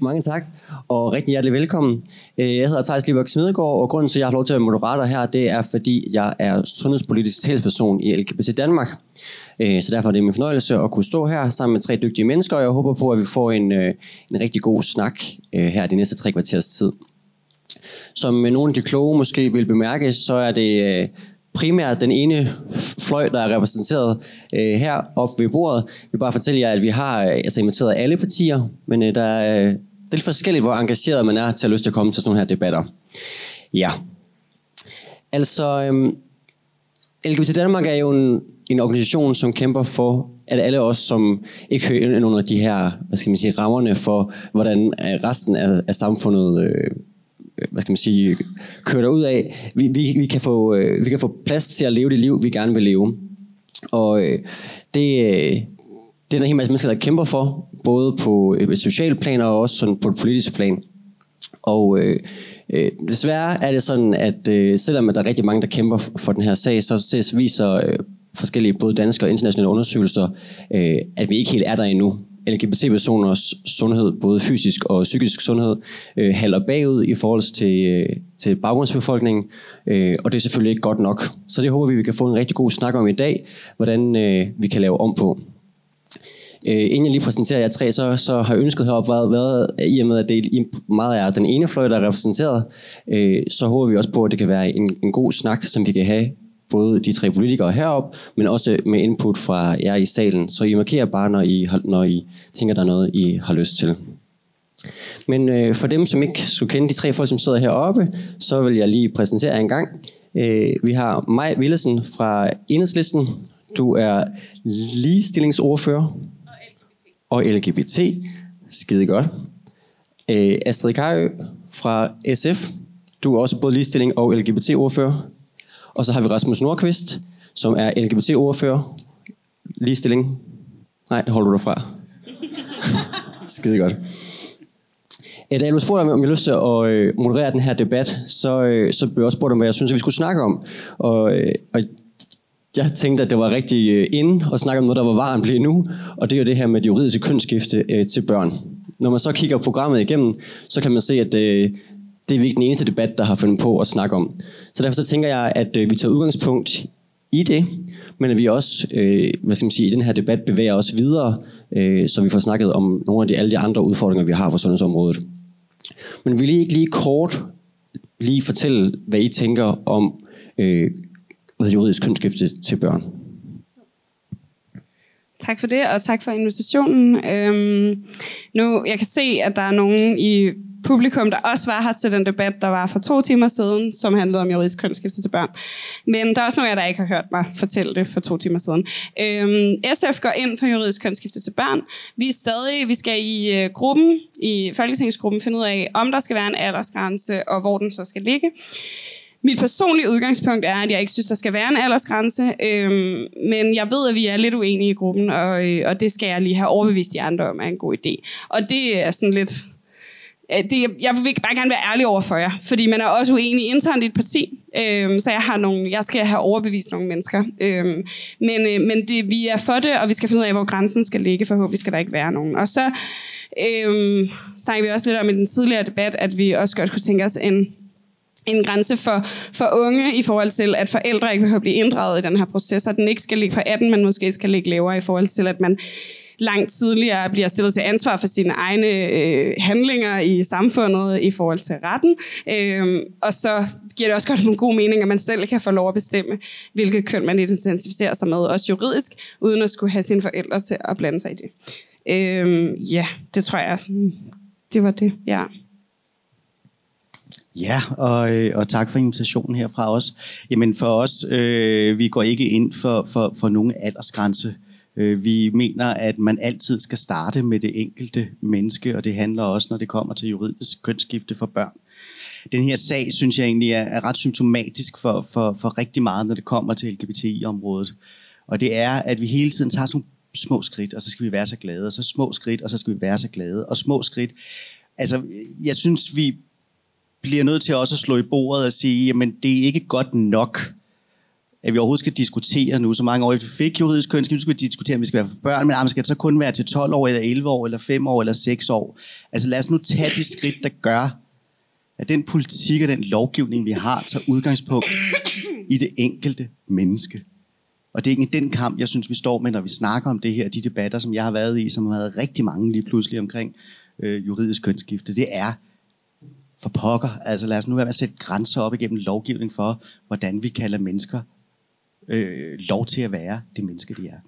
Mange tak, og rigtig hjertelig velkommen. Øh, jeg hedder Thijs Lieberg Smedegaard, og grunden til, at jeg har lov til at være moderator her, det er, fordi jeg er sundhedspolitisk talsperson i LGBT Danmark. Øh, så derfor er det min fornøjelse at kunne stå her sammen med tre dygtige mennesker, og jeg håber på, at vi får en, øh, en rigtig god snak her de næste tre kvarters tid. Som nogle af de kloge måske vil bemærke, så er det primært den ene fløj, der er repræsenteret øh, her oppe ved bordet. Jeg vil bare fortælle jer, at vi har altså, inviteret alle partier, men øh, der er, det er lidt forskelligt, hvor engageret man er til at lyst til at komme til sådan nogle her debatter. Ja. Altså, øhm, LGBT Danmark er jo en, en organisation, som kæmper for, at alle os, som ikke hører ind under de her, hvad skal man sige, rammerne for, hvordan resten af, af samfundet øh, Øh, hvad skal man sige, kører ud af. Vi, vi, vi, kan få, øh, vi kan få plads til at leve det liv, vi gerne vil leve. Og øh, det, øh, det er en hel masse mennesker, der kæmper for, både på et socialt plan og også sådan på et politisk plan. Og øh, øh, desværre er det sådan, at øh, selvom der er rigtig mange, der kæmper for den her sag, så ses, viser øh, forskellige både danske og internationale undersøgelser, øh, at vi ikke helt er der endnu. LGBT-personers sundhed, både fysisk og psykisk sundhed, øh, halder bagud i forhold til, øh, til baggrundsbefolkningen, øh, og det er selvfølgelig ikke godt nok. Så det håber vi, vi kan få en rigtig god snak om i dag, hvordan øh, vi kan lave om på. Øh, inden jeg lige præsenterer jer tre, så, så har ønsket heroppe været, været, øh, i og med at det meget er den ene fløj, der er repræsenteret, øh, så håber vi også på, at det kan være en, en god snak, som vi kan have både de tre politikere herop, men også med input fra jer i salen. Så I markerer bare, når I, når I tænker, der er noget, I har lyst til. Men øh, for dem, som ikke skulle kende de tre folk, som sidder heroppe, så vil jeg lige præsentere jer en gang. Øh, vi har Maj Willesen fra Enhedslisten. Du er ligestillingsordfører. Og LGBT. Og LGBT. Skide godt. Øh, Astrid Kajø fra SF. Du er også både ligestilling og LGBT-ordfører. Og så har vi Rasmus Nordqvist, som er LGBT-ordfører. Ligestilling. Nej, holder du fra. Skide godt. Øh, da jeg blev spurgt om, om jeg lyst til at øh, moderere den her debat, så, øh, så blev jeg også spurgt om, hvad jeg synes, at vi skulle snakke om. Og, og jeg tænkte, at det var rigtig øh, inde at snakke om noget, der var varmt lige nu, og det er jo det her med det juridiske kønsskifte øh, til børn. Når man så kigger programmet igennem, så kan man se, at øh, det er vi ikke den eneste debat, der har fundet på at snakke om. Så derfor så tænker jeg, at øh, vi tager udgangspunkt i det, men at vi også øh, hvad skal man sige, i den her debat bevæger os videre, øh, så vi får snakket om nogle af de, alle de andre udfordringer, vi har for sundhedsområdet. Men vil I ikke lige kort lige fortælle, hvad I tænker om øh, juridisk kønsskifte til børn? Tak for det, og tak for invitationen. Øhm, nu, jeg kan se, at der er nogen i publikum, der også var her til den debat, der var for to timer siden, som handlede om juridisk kønsskifte til børn. Men der er også nogle af jer, der ikke har hørt mig fortælle det for to timer siden. Øhm, SF går ind for juridisk kønsskifte til børn. Vi er stadig, vi skal i øh, gruppen, i folketingsgruppen, finde ud af, om der skal være en aldersgrænse, og hvor den så skal ligge. Mit personlige udgangspunkt er, at jeg ikke synes, der skal være en aldersgrænse, øhm, men jeg ved, at vi er lidt uenige i gruppen, og, øh, og det skal jeg lige have overbevist de andre om er en god idé. Og det er sådan lidt Øh, det, jeg vil bare gerne være ærlig over for jer, fordi man er også uenig internt i et parti, øhm, så jeg har nogle, jeg skal have overbevist nogle mennesker. Øhm, men øh, men det, vi er for det, og vi skal finde ud af, hvor grænsen skal ligge, forhåbentlig skal der ikke være nogen. Og så øhm, snakker vi også lidt om i den tidligere debat, at vi også godt kunne tænke os en en grænse for, for unge i forhold til, at forældre ikke behøver blive inddraget i den her proces, og den ikke skal ligge på 18, men måske skal ligge lavere i forhold til, at man langt tidligere bliver stillet til ansvar for sine egne øh, handlinger i samfundet i forhold til retten. Øh, og så giver det også godt nogle gode mening, at man selv kan få lov at bestemme, hvilket køn man identificerer sig med, også juridisk, uden at skulle have sine forældre til at blande sig i det. Øh, ja, det tror jeg, er sådan, det var det, ja. Ja, og, øh, og tak for invitationen herfra os. Jamen for os, øh, vi går ikke ind for, for, for nogen aldersgrænse. Øh, vi mener, at man altid skal starte med det enkelte menneske, og det handler også, når det kommer til juridisk kønsskifte for børn. Den her sag, synes jeg egentlig er, er ret symptomatisk for, for, for rigtig meget, når det kommer til LGBTI-området. Og det er, at vi hele tiden tager sådan nogle små skridt, og så skal vi være så glade, og så små skridt, og så skal vi være så glade, og små skridt. Altså, jeg synes, vi bliver nødt til også at slå i bordet og sige, jamen, det er ikke godt nok, at vi overhovedet skal diskutere nu, så mange år efter vi fik juridisk kønsskifte, skal vi diskutere, om vi skal være for børn, men skal det så kun være til 12 år, eller 11 år, eller 5 år, eller 6 år? Altså lad os nu tage de skridt, der gør, at den politik og den lovgivning, vi har, tager udgangspunkt i det enkelte menneske. Og det er ikke den kamp, jeg synes, vi står med, når vi snakker om det her, de debatter, som jeg har været i, som har været rigtig mange lige pludselig omkring øh, juridisk kønsskifte. Det er for pokker. Altså lad os nu være med at sætte grænser op igennem lovgivning for, hvordan vi kalder mennesker øh, lov til at være det menneske, de er.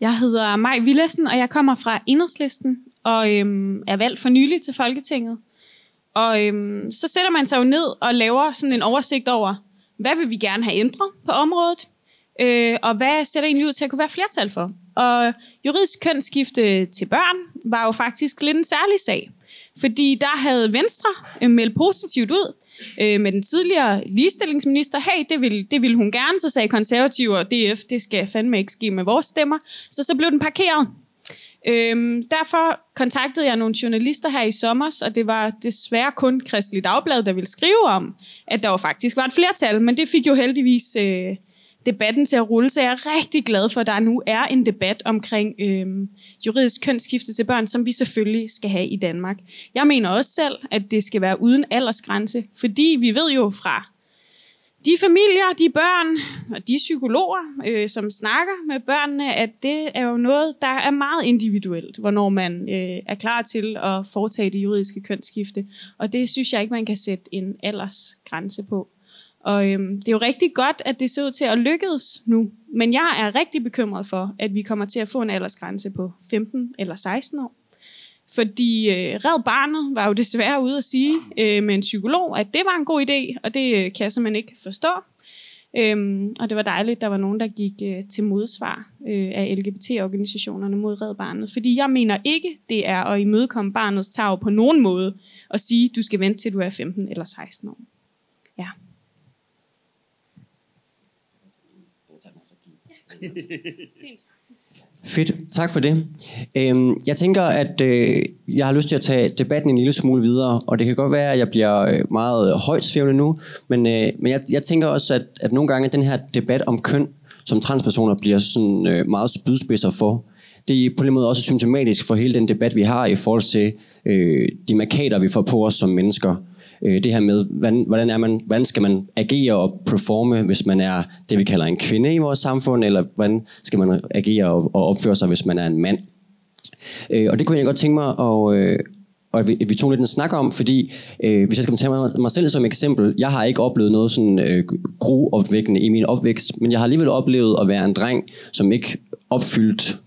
Jeg hedder Maj Villesen, og jeg kommer fra Enhedslisten og øhm, er valgt for nylig til Folketinget. Og øhm, så sætter man sig jo ned og laver sådan en oversigt over, hvad vil vi gerne have ændret på området, øh, og hvad sætter egentlig ud til at kunne være flertal for. Og juridisk kønsskifte til børn var jo faktisk lidt en særlig sag, fordi der havde Venstre øh, meldt positivt ud øh, med den tidligere ligestillingsminister. Hey, det ville, det ville hun gerne, så sagde konservative og DF, det skal fandme ikke ske med vores stemmer. Så så blev den parkeret. Øhm, derfor kontaktede jeg nogle journalister her i sommer, og det var desværre kun Kristelig Dagblad, der ville skrive om, at der jo faktisk var et flertal, men det fik jo heldigvis øh, debatten til at rulle, så jeg er rigtig glad for, at der nu er en debat omkring øh, juridisk kønsskifte til børn, som vi selvfølgelig skal have i Danmark. Jeg mener også selv, at det skal være uden aldersgrænse, fordi vi ved jo fra de familier, de børn og de psykologer, øh, som snakker med børnene, at det er jo noget, der er meget individuelt, hvornår man øh, er klar til at foretage det juridiske kønsskifte. Og det synes jeg ikke, man kan sætte en aldersgrænse på. Og øhm, det er jo rigtig godt, at det ser ud til at lykkes nu. Men jeg er rigtig bekymret for, at vi kommer til at få en aldersgrænse på 15 eller 16 år. Fordi øh, Red Barnet var jo desværre ude at sige øh, med en psykolog, at det var en god idé, og det øh, kan jeg simpelthen ikke forstå. Øhm, og det var dejligt, at der var nogen, der gik øh, til modsvar øh, af LGBT-organisationerne mod Red Barnet. Fordi jeg mener ikke, det er at imødekomme barnets tag på nogen måde og sige, du skal vente til du er 15 eller 16 år. Ja. Fedt, tak for det. Øhm, jeg tænker, at øh, jeg har lyst til at tage debatten en lille smule videre, og det kan godt være, at jeg bliver øh, meget øh, højt svævende nu, men, øh, men jeg, jeg tænker også, at, at nogle gange den her debat om køn, som transpersoner bliver sådan øh, meget spydspidser for, det er på den måde også symptomatisk for hele den debat, vi har i forhold til øh, de markader, vi får på os som mennesker øh, det her med, hvordan, hvordan, er man, hvordan skal man agere og performe, hvis man er det, vi kalder en kvinde i vores samfund, eller hvordan skal man agere og, og opføre sig, hvis man er en mand. Øh, og det kunne jeg godt tænke mig at, øh, og vi, vi tog lidt en snak om, fordi øh, hvis jeg skal tage mig, mig selv som eksempel, jeg har ikke oplevet noget sådan øh, groopvækkende i min opvækst, men jeg har alligevel oplevet at være en dreng, som ikke opfyldt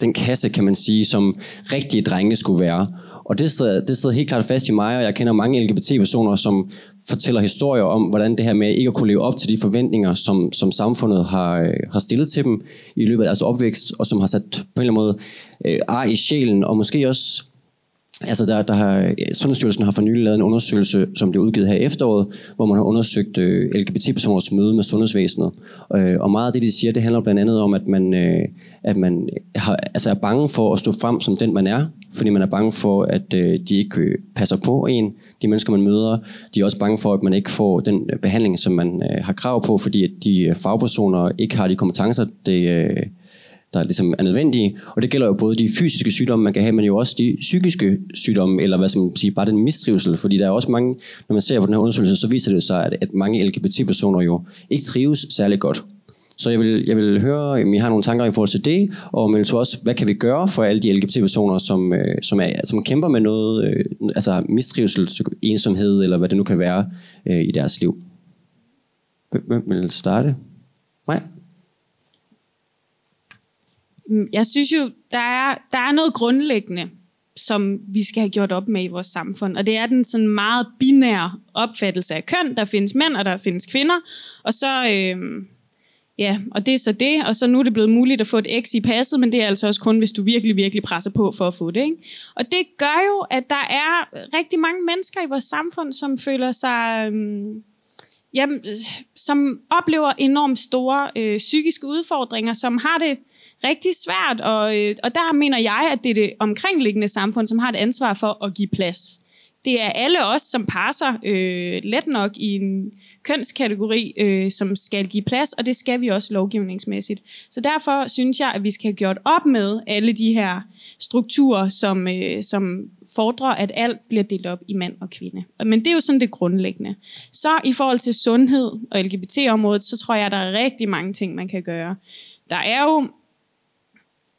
den kasse, kan man sige, som rigtige drenge skulle være. Og det sidder, det sidder helt klart fast i mig, og jeg kender mange LGBT-personer, som fortæller historier om, hvordan det her med ikke at kunne leve op til de forventninger, som, som samfundet har, har stillet til dem i løbet af deres opvækst, og som har sat på en eller anden måde øh, ar i sjælen, og måske også Altså der, der har, Sundhedsstyrelsen har for nylig lavet en undersøgelse, som blev udgivet her i efteråret, hvor man har undersøgt øh, LGBT-personers møde med sundhedsvæsenet. Øh, og meget af det, de siger, det handler blandt andet om, at man, øh, at man har, altså er bange for at stå frem som den, man er, fordi man er bange for, at øh, de ikke øh, passer på en, de mennesker, man møder. De er også bange for, at man ikke får den øh, behandling, som man øh, har krav på, fordi at de øh, fagpersoner ikke har de kompetencer, det, øh, der ligesom er nødvendige. Og det gælder jo både de fysiske sygdomme, man kan have, men jo også de psykiske sygdomme, eller hvad skal man sige, bare den mistrivsel. Fordi der er også mange, når man ser på den her undersøgelse, så viser det sig, at, at mange LGBT-personer jo ikke trives særlig godt. Så jeg vil, jeg vil høre, om I har nogle tanker i forhold til det, og men også, hvad kan vi gøre for alle de LGBT-personer, som, øh, som, er, som kæmper med noget, øh, altså mistrivsel, ensomhed, eller hvad det nu kan være øh, i deres liv. Hvem vil starte? Nej? Mm, jeg synes jo, der er, der er noget grundlæggende, som vi skal have gjort op med i vores samfund. Og det er den sådan meget binære opfattelse af køn. Der findes mænd, og der findes kvinder. Og så, øh, ja, og det er så det. Og så nu er det blevet muligt at få et X i passet, men det er altså også kun, hvis du virkelig, virkelig presser på for at få det. Ikke? Og det gør jo, at der er rigtig mange mennesker i vores samfund, som føler sig... Øh, jamen, som oplever enormt store øh, psykiske udfordringer, som har det rigtig svært, og, øh, og der mener jeg, at det er det omkringliggende samfund, som har et ansvar for at give plads. det er alle os, som passer øh, let nok i en kønskategori, øh, som skal give plads, og det skal vi også lovgivningsmæssigt. Så derfor synes jeg, at vi skal have gjort op med alle de her strukturer, som, øh, som fordrer, at alt bliver delt op i mand og kvinde. Men det er jo sådan det grundlæggende. Så i forhold til sundhed og LGBT-området, så tror jeg, at der er rigtig mange ting, man kan gøre. Der er jo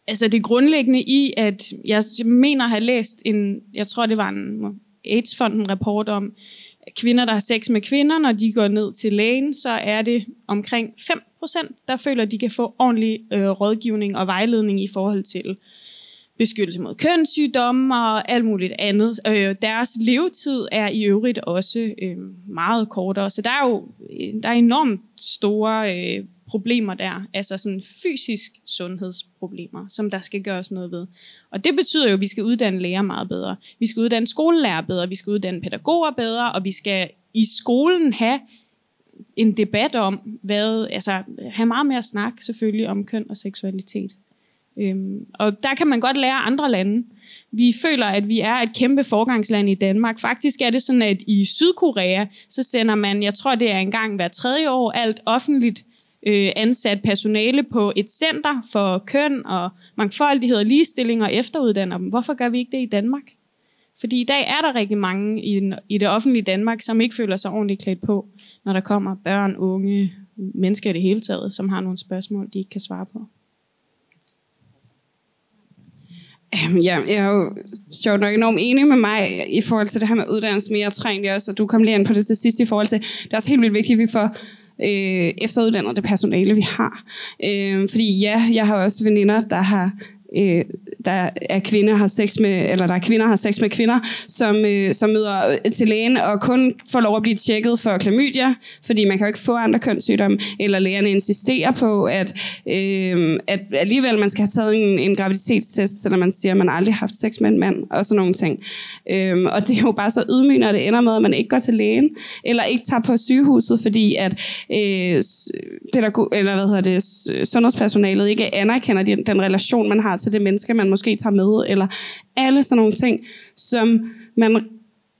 altså det grundlæggende i, at jeg mener at have læst en, jeg tror det var en AIDS-fonden rapport om, kvinder, der har sex med kvinder, når de går ned til lægen, så er det omkring 5%, der føler, at de kan få ordentlig øh, rådgivning og vejledning i forhold til beskyttelse mod kønssygdomme og alt muligt andet. Øh, deres levetid er i øvrigt også øh, meget kortere, så der er jo øh, der er enormt store øh, problemer der, altså sådan fysisk sundhedsproblemer, som der skal gøres noget ved. Og det betyder jo, at vi skal uddanne læger meget bedre. Vi skal uddanne skolelærer bedre, vi skal uddanne pædagoger bedre, og vi skal i skolen have en debat om, hvad, altså have meget mere snak selvfølgelig om køn og seksualitet. Øhm, og der kan man godt lære andre lande. Vi føler, at vi er et kæmpe forgangsland i Danmark. Faktisk er det sådan, at i Sydkorea, så sender man, jeg tror det er en gang hver tredje år, alt offentligt øh, ansat personale på et center for køn og mangfoldighed og ligestilling og efteruddanner dem. Hvorfor gør vi ikke det i Danmark? Fordi i dag er der rigtig mange i, i det offentlige Danmark, som ikke føler sig ordentligt klædt på, når der kommer børn, unge, mennesker i det hele taget, som har nogle spørgsmål, de ikke kan svare på. Øhm, ja, jeg er jo sjovt nok enormt enig med mig i forhold til det her med uddannelse, men jeg tror egentlig også, at du kom lige ind på det til sidst i forhold til, det er også helt vildt vigtigt, at vi får øh, efteruddannet det personale, vi har. Øh, fordi ja, jeg har også veninder, der har øh, der er kvinder har sex med eller der er kvinder har sex med kvinder, som øh, som møder øh, til lægen og kun får lov at blive tjekket for klamydia, fordi man kan jo ikke få andre kønssygdomme, eller lægerne insisterer på at øh, at alligevel man skal have taget en, en graviditetstest, selvom man siger at man aldrig har haft sex med en mand og sådan nogle ting. Øh, og det er jo bare så ydmygende, at det ender med at man ikke går til lægen eller ikke tager på sygehuset, fordi at øh, pædagog eller hvad hedder det sundhedspersonalet ikke anerkender den, den relation man har til det menneske, man måske tager med, eller alle sådan nogle ting, som man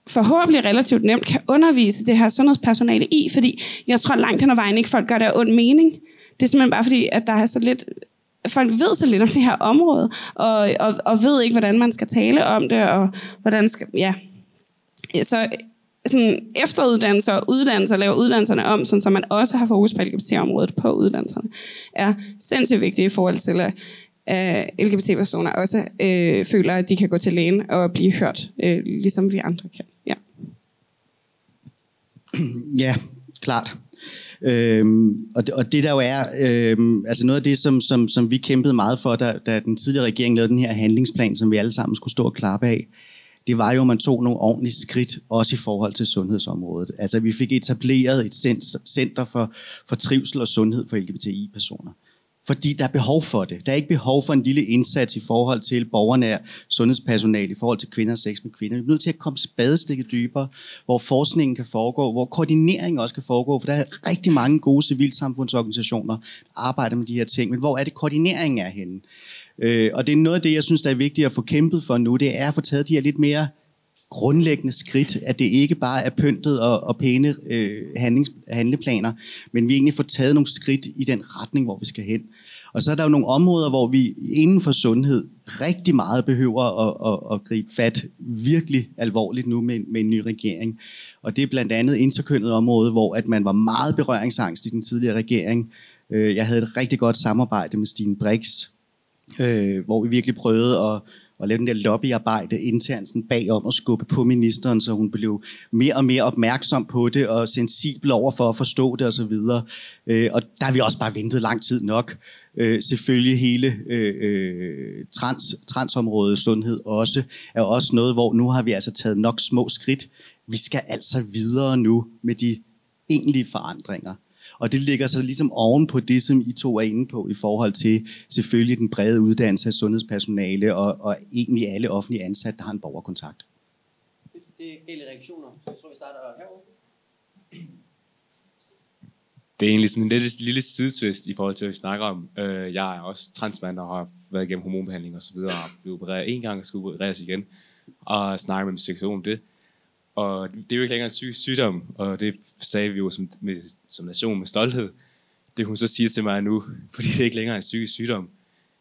forhåbentlig relativt nemt kan undervise det her sundhedspersonale i, fordi jeg tror langt hen ad vejen ikke, folk gør det af ond mening. Det er simpelthen bare fordi, at der er så lidt folk ved så lidt om det her område, og, og, og ved ikke, hvordan man skal tale om det, og hvordan skal, ja. Så sådan efteruddannelse og uddannelse, og lave uddannelserne om, sådan, så man også har fokus på LGBT-området på uddannelserne, er sindssygt vigtigt i forhold til at af LGBT-personer også øh, føler, at de kan gå til lægen og blive hørt, øh, ligesom vi andre kan. Ja, ja klart. Øhm, og, det, og det der jo er, øhm, altså noget af det, som, som, som vi kæmpede meget for, da, da den tidligere regering lavede den her handlingsplan, som vi alle sammen skulle stå og klappe af, det var jo, at man tog nogle ordentlige skridt, også i forhold til sundhedsområdet. Altså vi fik etableret et center for, for trivsel og sundhed for LGBTI-personer fordi der er behov for det. Der er ikke behov for en lille indsats i forhold til borgernær sundhedspersonale, i forhold til kvinder og sex med kvinder. Vi er nødt til at komme spadestikket dybere, hvor forskningen kan foregå, hvor koordinering også kan foregå, for der er rigtig mange gode civilsamfundsorganisationer, der arbejder med de her ting, men hvor er det koordineringen er henne? Øh, og det er noget af det, jeg synes, der er vigtigt at få kæmpet for nu, det er at få taget de her lidt mere grundlæggende skridt, at det ikke bare er pyntet og, og pæne øh, handlings, handleplaner, men vi egentlig får taget nogle skridt i den retning, hvor vi skal hen. Og så er der jo nogle områder, hvor vi inden for sundhed rigtig meget behøver at, at, at gribe fat virkelig alvorligt nu med, med en ny regering. Og det er blandt andet interkønnet område, hvor at man var meget berøringsangst i den tidligere regering. Øh, jeg havde et rigtig godt samarbejde med Stine Brix, øh, hvor vi virkelig prøvede at og lave den der lobbyarbejde internt sådan bagom og skubbe på ministeren, så hun blev mere og mere opmærksom på det og sensibel over for at forstå det osv. Øh, og der har vi også bare ventet lang tid nok. Øh, selvfølgelig hele øh, øh, trans, transområdet sundhed også er også noget, hvor nu har vi altså taget nok små skridt. Vi skal altså videre nu med de egentlige forandringer. Og det ligger så ligesom oven på det, som I to er inde på i forhold til selvfølgelig den brede uddannelse af sundhedspersonale og, og egentlig alle offentlige ansatte, der har en borgerkontakt. Det er gælder reaktioner, så jeg tror, vi starter herovre. Det er egentlig sådan en lille, lille sidetvist i forhold til, hvad vi snakker om. Øh, jeg er også transmand og har været igennem hormonbehandling og så videre, og blevet opereret en gang og skulle opereres igen, og snakke med min sektion om det. Og det er jo ikke længere en psykisk sygdom, og det sagde vi jo som, med, som nation med stolthed. Det hun så siger til mig nu, fordi det ikke længere er en psykisk sygdom,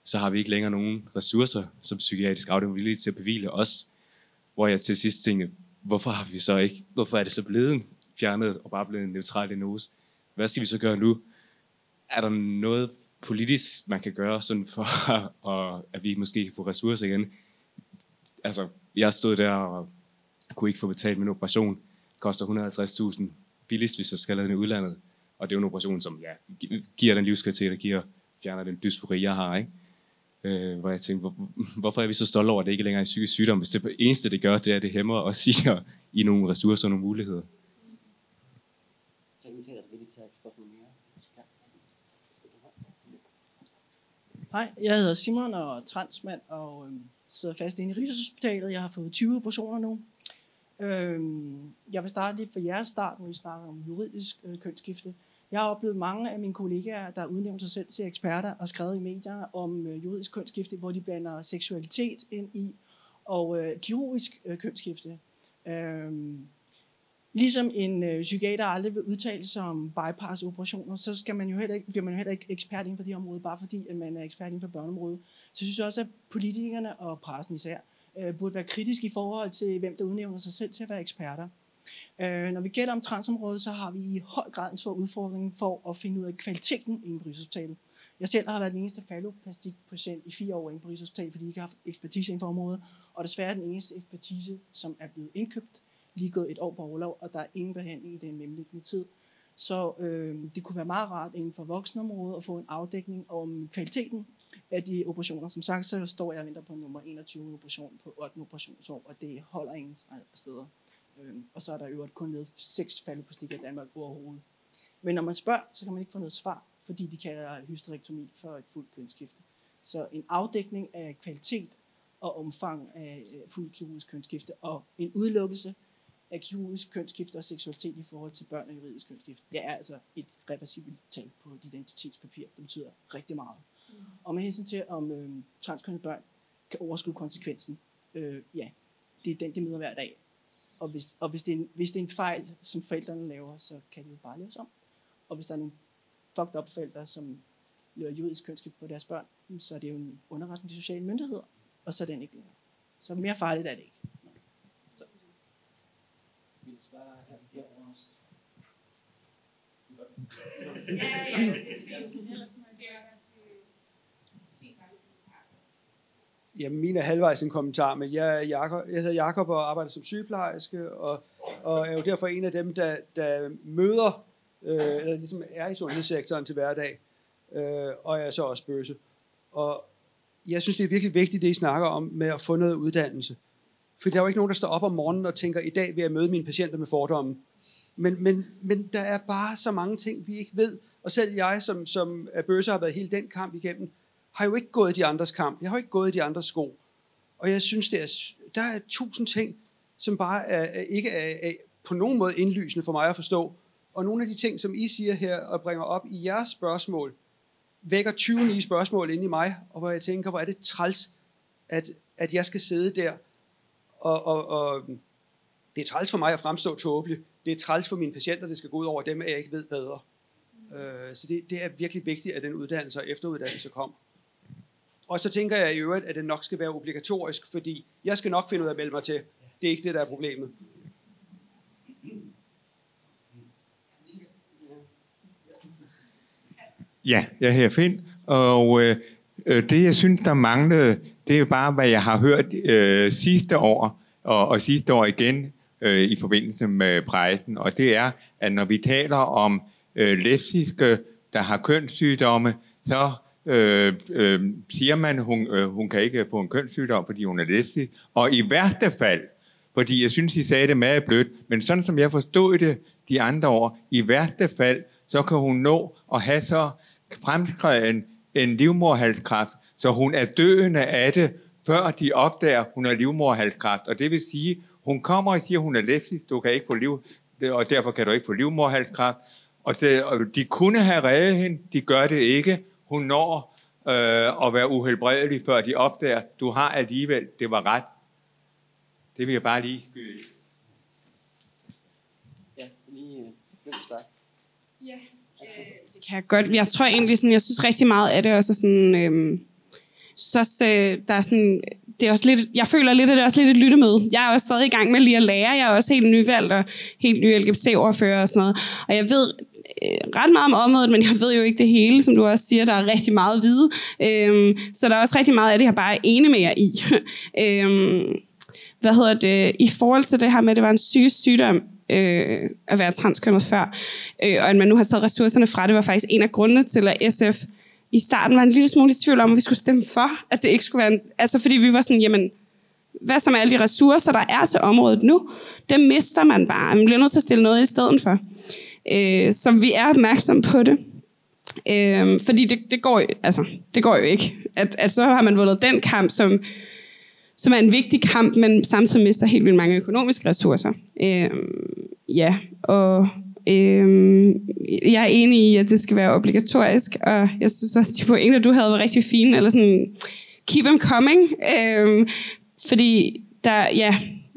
så har vi ikke længere nogen ressourcer som psykiatrisk afdeling villige til at bevile os. Hvor jeg til sidst tænkte, hvorfor har vi så ikke, hvorfor er det så blevet fjernet og bare blevet en neutral diagnose? Hvad skal vi så gøre nu? Er der noget politisk, man kan gøre, sådan for at, at vi måske kan få ressourcer igen? Altså, jeg stod der og kunne ikke få betalt min operation. Det koster 150.000 billigst, hvis jeg skal lade den i udlandet. Og det er jo en operation, som ja, giver den livskvalitet, og giver, fjerner den dysfori, jeg har. Ikke? Øh, hvor jeg tænkte, hvor, hvorfor er vi så stolte over, at det ikke længere er en psykisk sygdom, hvis det eneste, det gør, det er, at det hæmmer os i, i nogle ressourcer og nogle muligheder. Hej, jeg hedder Simon og er transmand og øhm, sidder fast inde i Rigshospitalet. Jeg har fået 20 operationer nu. Øhm, jeg vil starte lidt for jeres start, når vi snakker om juridisk øh, kønsskifte. Jeg har oplevet mange af mine kollegaer, der udnævner sig selv til eksperter og skrevet i medierne om øh, juridisk kønsskifte, hvor de blander seksualitet ind i og øh, kirurgisk øh, kønsskifte. Øhm, Ligesom en øh, psykiater aldrig vil udtale sig om bypass-operationer, så skal man jo heller ikke, bliver man jo heller ikke ekspert inden for det område, bare fordi at man er ekspert inden for børneområdet. Så synes jeg også, at politikerne og pressen især øh, burde være kritisk i forhold til, hvem der udnævner sig selv til at være eksperter. Øh, når vi gælder om transområdet, så har vi i høj grad en stor udfordring for at finde ud af kvaliteten i en Rigshospitalet. Jeg selv har været den eneste falloplastikpatient i fire år i en Rigshospitalet, fordi jeg ikke har haft ekspertise inden for området, og desværre den eneste ekspertise, som er blevet indkøbt lige gået et år på overlov, og der er ingen behandling i den mellemliggende tid. Så øh, det kunne være meget rart inden for voksenområdet at få en afdækning om kvaliteten af de operationer. Som sagt, så står jeg og venter på nummer 21 operation på 8. operationsår, og det holder ingen steder. Øh, og så er der øvrigt kun lavet seks faldeplastikker i Danmark overhovedet. Men når man spørger, så kan man ikke få noget svar, fordi de kalder hysterektomi for et fuldt kønsskifte. Så en afdækning af kvalitet og omfang af øh, fuldt kirurgisk kønsskifte og en udelukkelse af kirurgisk kønsskifte og seksualitet i forhold til børn og juridisk kønsskifte. Det er altså et reversibelt tal på et identitetspapir. Det betyder rigtig meget. Mm. Og med hensyn til, om øh, transkønnede børn kan overskue konsekvensen, øh, ja, det er den, de møder hver dag. Og, hvis, og hvis, det er en, hvis det er en fejl, som forældrene laver, så kan det jo bare laves om. Og hvis der er nogle fucked up forældre, som laver juridisk kønsskift på deres børn, så er det jo en underretning til sociale myndigheder, og så er den ikke længere. Så mere farligt er det ikke. Jamen, min er halvvejs en kommentar, men jeg, er Jacob, jeg hedder Jakob og arbejder som sygeplejerske, og, og er jo derfor en af dem, der, der møder, øh, eller ligesom er i sundhedssektoren til hverdag, øh, og jeg er så også bøse. Og jeg synes, det er virkelig vigtigt, det I snakker om med at få noget uddannelse. For der er jo ikke nogen, der står op om morgenen og tænker, i dag vil jeg møde mine patienter med fordomme. Men, men, men der er bare så mange ting, vi ikke ved. Og selv jeg, som, som er bøsse, har været hele den kamp igennem, har jo ikke gået i de andres kamp. Jeg har ikke gået i de andres sko. Og jeg synes, det er, der er tusind ting, som bare er, er, ikke er, er på nogen måde indlysende for mig at forstå. Og nogle af de ting, som I siger her og bringer op i jeres spørgsmål, vækker 20 nye spørgsmål ind i mig, og hvor jeg tænker, hvor er det træls, at, at jeg skal sidde der, og, og, og det er træls for mig at fremstå tåbelig. Det er træls for mine patienter, det skal gå ud over dem, at jeg ikke ved bedre. Øh, så det, det er virkelig vigtigt, at den uddannelse og efteruddannelse kommer. Og så tænker jeg i øvrigt, at det nok skal være obligatorisk, fordi jeg skal nok finde ud af at melde mig til. Det er ikke det, der er problemet. Ja, jeg hedder Finn, og øh, øh, det jeg synes, der manglede, det er bare, hvad jeg har hørt øh, sidste år, og, og sidste år igen øh, i forbindelse med præsten, og det er, at når vi taler om øh, lesbiske, der har kønssygdomme, så øh, øh, siger man, hun, øh, hun kan ikke få en kønssygdom, fordi hun er lesbisk. Og i værste fald, fordi jeg synes, I sagde det meget blødt, men sådan som jeg forstod det de andre år, i værste fald, så kan hun nå at have så fremskreden en livmorhalskræft, så hun er døende af det, før de opdager, at hun har livmorhalskræft. Og det vil sige, hun kommer og siger, at hun er lesbisk, du kan ikke få liv, og derfor kan du ikke få livmorhalskræft. Og, det, og de kunne have reddet hende, de gør det ikke. Hun når øh, at være uhelbredelig, før de opdager, du har alligevel, det var ret. Det vil jeg bare lige Ja, øh, det kan jeg godt. Jeg tror egentlig, sådan, jeg synes rigtig meget af det også er sådan, øhm, så øh, der er sådan, det er også lidt, jeg føler lidt, at det er også lidt et lyttemøde. Jeg er også stadig i gang med lige at lære. Jeg er også helt nyvalgt og helt ny LGBT-ordfører og sådan noget. Og jeg ved øh, ret meget om området, men jeg ved jo ikke det hele, som du også siger. Der er rigtig meget at vide. Øhm, så der er også rigtig meget af det, jeg bare er enig med jer i. øhm, hvad hedder det? I forhold til det her med, at det var en psykisk sygdom, øh, at være transkønnet før, øh, og at man nu har taget ressourcerne fra, det var faktisk en af grundene til, at SF i starten var en lille smule i tvivl om, at vi skulle stemme for, at det ikke skulle være en, altså fordi vi var sådan, jamen, hvad som er alle de ressourcer, der er til området nu, dem mister man bare. Man bliver nødt til at stille noget i stedet for. Øh, så vi er opmærksom på det. Øh, fordi det, det, går altså, det går jo ikke. At, at så har man vundet den kamp, som, som er en vigtig kamp, men samtidig mister helt vildt mange økonomiske ressourcer. Øh, ja, og øh, jeg er enig i, at det skal være obligatorisk, og jeg synes også, at de pointer, du havde, var rigtig fine, eller sådan, keep them coming, øh, fordi der, ja,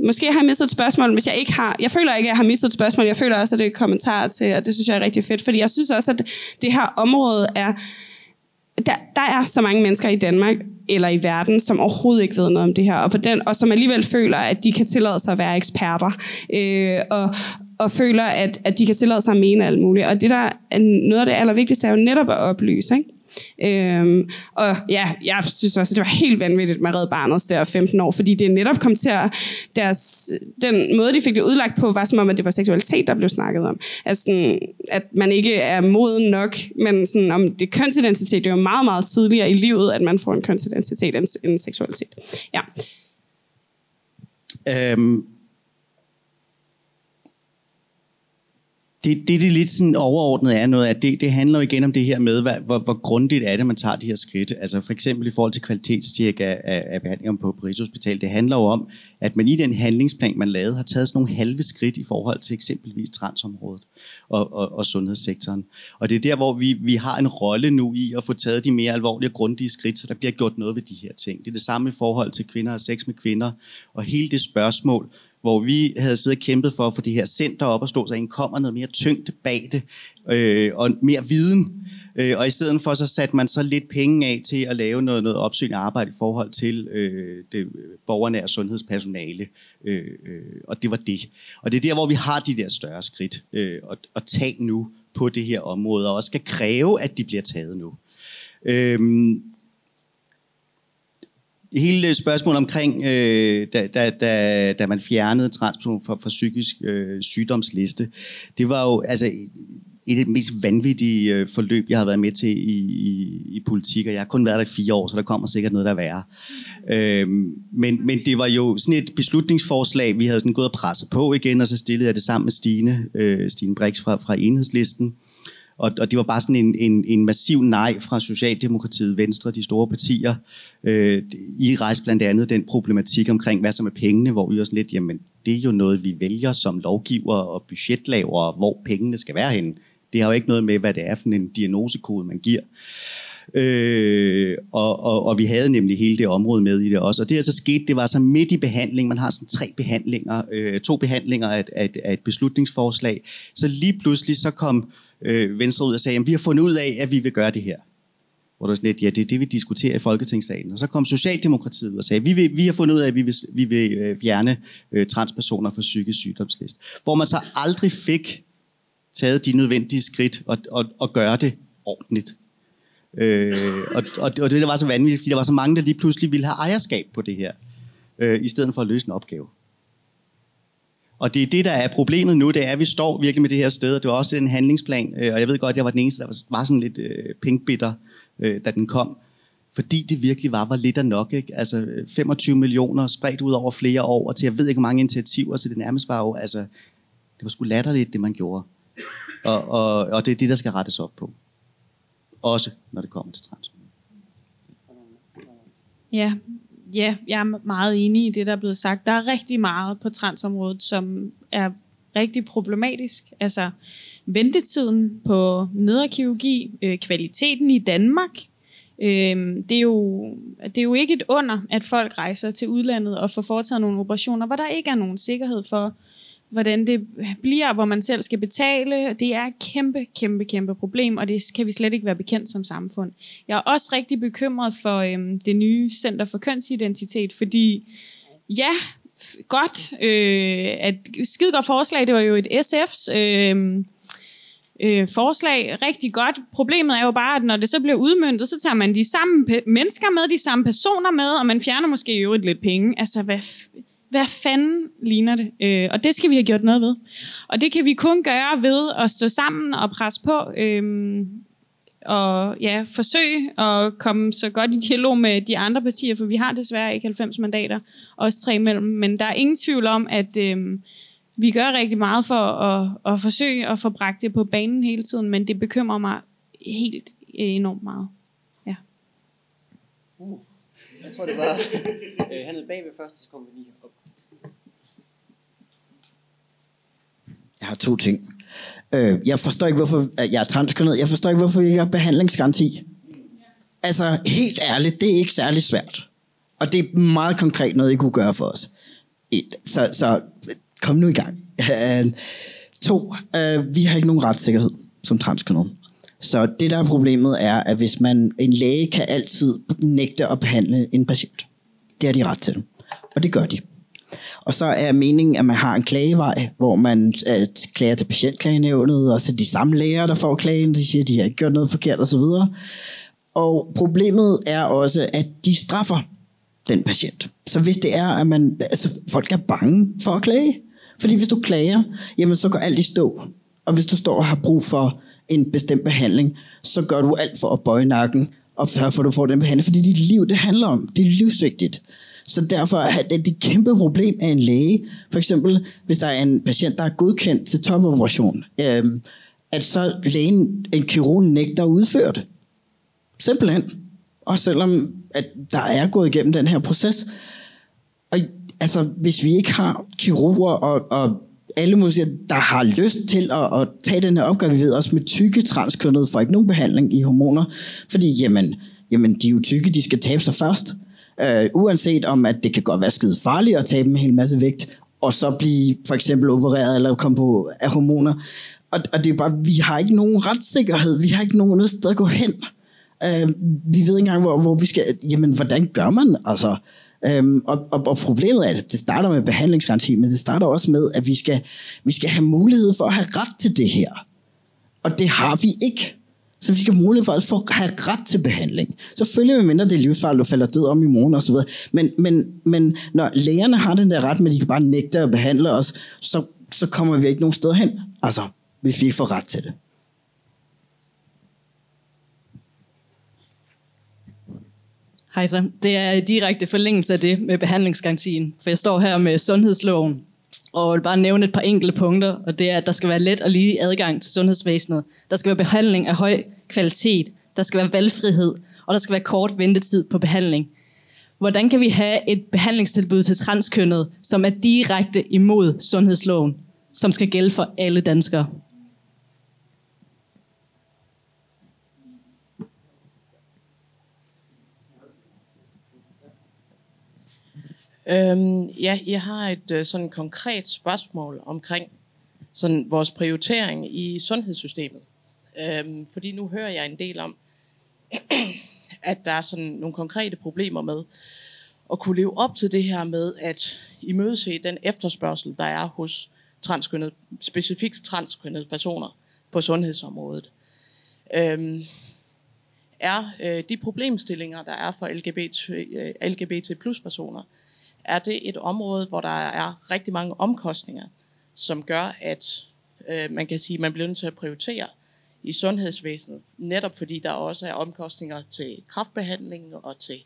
måske har jeg mistet et spørgsmål, hvis jeg ikke har. Jeg føler ikke, at jeg har mistet et spørgsmål. Jeg føler også, at det er et kommentar til, og det synes jeg er rigtig fedt, fordi jeg synes også, at det her område er, der, der er så mange mennesker i Danmark eller i verden, som overhovedet ikke ved noget om det her, og, på den, og som alligevel føler, at de kan tillade sig at være eksperter, øh, og, og føler, at, at de kan tillade sig at mene alt muligt. Og det der er noget af det allervigtigste, er jo netop at oplyse. Ikke? Øhm, og ja, jeg synes også, at det var helt vanvittigt med Red Barnets der 15 år, fordi det netop kom til at, deres, den måde, de fik det udlagt på, var som om, at det var seksualitet, der blev snakket om. Altså, at man ikke er moden nok, men sådan, om det er kønsidentitet, det er jo meget, meget tidligere i livet, at man får en kønsidentitet end end seksualitet. Ja. Øhm, det, det, det lidt sådan overordnet er noget, at det, det handler jo igen om det her med, hvad, hvor, hvor grundigt er det, man tager de her skridt. Altså for eksempel i forhold til kvalitetstjek af, af, af behandlinger på, på Rigshospital. Det handler jo om, at man i den handlingsplan, man lavede, har taget sådan nogle halve skridt i forhold til eksempelvis transområdet og, og, og sundhedssektoren. Og det er der, hvor vi, vi har en rolle nu i at få taget de mere alvorlige og grundige skridt, så der bliver gjort noget ved de her ting. Det er det samme i forhold til kvinder og sex med kvinder, og hele det spørgsmål, hvor vi havde siddet og kæmpet for at få det her center op og stå, så en kommer noget mere tyngde bag det, øh, og mere viden. Øh, og i stedet for, så satte man så lidt penge af til at lave noget, noget opsyn arbejde i forhold til øh, det øh, borgernære sundhedspersonale. Øh, øh, og det var det. Og det er der, hvor vi har de der større skridt øh, at, at tage nu på det her område, og også skal kræve, at de bliver taget nu. Øh, hele spørgsmålet omkring, øh, da, da, da, da man fjernede transpersoner fra, fra psykisk øh, sygdomsliste, det var jo altså et af de mest vanvittige øh, forløb, jeg har været med til i, i, i politik, og jeg har kun været der i fire år, så der kommer sikkert noget, der er værre. Øh, men, men det var jo sådan et beslutningsforslag, vi havde sådan gået og presset på igen, og så stillede jeg det sammen med Stine, øh, Stine Brix fra, fra Enhedslisten, og, og det var bare sådan en, en, en massiv nej fra Socialdemokratiet, Venstre, de store partier. Øh, I rejste blandt andet den problematik omkring, hvad som er pengene, hvor vi var sådan lidt, jamen det er jo noget, vi vælger som lovgiver og budgetlaver, hvor pengene skal være henne. Det har jo ikke noget med, hvad det er for en diagnosekode, man giver. Øh, og, og, og vi havde nemlig hele det område med i det også. Og det, der så skete, det var så midt i behandling. Man har sådan tre behandlinger, øh, to behandlinger af, af, af et beslutningsforslag. Så lige pludselig så kom øh, Venstre ud og sagde, at vi har fundet ud af, at vi vil gøre det her. Hvor der sådan lidt, ja, det er det, vi diskuterer i Folketingssalen. Og så kom Socialdemokratiet ud og sagde, vi, vil, vi har fundet ud af, at vi vil, vi vil øh, fjerne øh, transpersoner fra psykisk sygdomslist. Hvor man så aldrig fik taget de nødvendige skridt og, og, og gøre det ordentligt. Øh, og, og, og det der var så vanvittigt, fordi der var så mange, der lige pludselig ville have ejerskab på det her, øh, i stedet for at løse en opgave. Og det er det, der er problemet nu, det er, at vi står virkelig med det her sted, og det var også en handlingsplan, øh, og jeg ved godt, at jeg var den eneste, der var sådan lidt øh, pinkbitter, øh, da den kom, fordi det virkelig var, var lidt af nok. Ikke? Altså 25 millioner spredt ud over flere år, og til jeg ved ikke, hvor mange initiativer, så det nærmest var jo, altså, det var sgu latterligt, det man gjorde. Og, og, og det er det, der skal rettes op på. Også når det kommer til trans. Ja, ja, jeg er meget enig i det, der er blevet sagt. Der er rigtig meget på transområdet, som er rigtig problematisk. Altså ventetiden på nederkirurgi, øh, kvaliteten i Danmark. Øh, det, er jo, det er jo ikke et under, at folk rejser til udlandet og får foretaget nogle operationer, hvor der ikke er nogen sikkerhed for, hvordan det bliver, hvor man selv skal betale. Det er et kæmpe, kæmpe, kæmpe problem, og det kan vi slet ikke være bekendt som samfund. Jeg er også rigtig bekymret for øhm, det nye Center for Kønsidentitet, fordi ja, f- godt, øh, at skide godt forslag, det var jo et SF's øh, øh, forslag, rigtig godt. Problemet er jo bare, at når det så bliver udmyndtet, så tager man de samme pe- mennesker med, de samme personer med, og man fjerner måske i øvrigt lidt penge. Altså, hvad, f- hvad fanden ligner det? Øh, og det skal vi have gjort noget ved. Og det kan vi kun gøre ved at stå sammen og presse på, øh, og ja, forsøge at komme så godt i dialog med de andre partier, for vi har desværre ikke 90 mandater, også tre imellem. Men der er ingen tvivl om, at øh, vi gør rigtig meget for at, at forsøge at få bragt det på banen hele tiden, men det bekymrer mig helt enormt meget. Ja. Jeg tror, det var øh, han bagved først, så kom lige op. Jeg har to ting. Øh, jeg forstår ikke, hvorfor at jeg er transkønnet. Jeg forstår ikke, hvorfor jeg ikke har behandlingsgaranti. Altså, helt ærligt, det er ikke særlig svært. Og det er meget konkret noget, I kunne gøre for os. Et, så, så kom nu i gang. Øh, to, øh, vi har ikke nogen retssikkerhed som transkønnet. Så det, der er problemet, er, at hvis man en læge kan altid nægte at behandle en patient. Det har de ret til. Og det gør de. Og så er meningen, at man har en klagevej, hvor man øh, klager til patientklagenævnet, og så de samme læger, der får klagen, de siger, at de har ikke gjort noget forkert osv. Og problemet er også, at de straffer den patient. Så hvis det er, at man, altså, folk er bange for at klage, fordi hvis du klager, jamen så går alt i stå. Og hvis du står og har brug for en bestemt behandling, så gør du alt for at bøje nakken, og for at du får den behandling, fordi dit liv, det handler om. Det er livsvigtigt. Så derfor er det et kæmpe problem af en læge. For eksempel, hvis der er en patient, der er godkendt til topoperation, øh, at så lægen, en kirurg nægter at udføre det. Simpelthen. Og selvom at der er gået igennem den her proces. Og altså, hvis vi ikke har kirurger og, og alle musikere, der har lyst til at, at tage den her opgave, vi ved også med tykke transkønnede, får ikke nogen behandling i hormoner, fordi jamen, jamen de er jo tykke, de skal tabe sig først. Øh, uanset om, at det kan godt være skide farligt at tabe en hel masse vægt, og så blive for eksempel opereret eller komme på af hormoner. Og, og det er bare, vi har ikke nogen retssikkerhed, vi har ikke nogen sted at gå hen. Øh, vi ved ikke engang, hvor, hvor vi skal, jamen hvordan gør man, altså, Øhm, og, og, og problemet er, at det starter med behandlingsgaranti, men det starter også med, at vi skal, vi skal have mulighed for at have ret til det her. Og det har vi ikke. Så vi skal mulighed for at få, have ret til behandling. Selvfølgelig med mindre det er livsfarligt, du falder død om i morgen osv. Men, men, men når lægerne har den der ret med, at de kan bare nægte at behandle os, så, så kommer vi ikke nogen sted hen. Altså, hvis vi ikke får ret til det. Hej så. Det er direkte forlængelse af det med behandlingsgarantien. For jeg står her med sundhedsloven, og vil bare nævne et par enkelte punkter, og det er, at der skal være let og lige adgang til sundhedsvæsenet. Der skal være behandling af høj kvalitet. Der skal være valgfrihed, og der skal være kort ventetid på behandling. Hvordan kan vi have et behandlingstilbud til transkønnet, som er direkte imod sundhedsloven, som skal gælde for alle danskere? Øhm, ja, jeg har et øh, sådan konkret spørgsmål omkring sådan vores prioritering i sundhedssystemet. Øhm, fordi nu hører jeg en del om, at der er sådan nogle konkrete problemer med at kunne leve op til det her med at imødese den efterspørgsel, der er hos transkønnede, specifikt transkønnede personer på sundhedsområdet. Øhm, er øh, de problemstillinger, der er for LGBT, øh, LGBT plus personer, er det et område, hvor der er rigtig mange omkostninger, som gør, at øh, man kan sige, at man bliver nødt til at prioritere i sundhedsvæsenet, netop fordi der også er omkostninger til kraftbehandling og til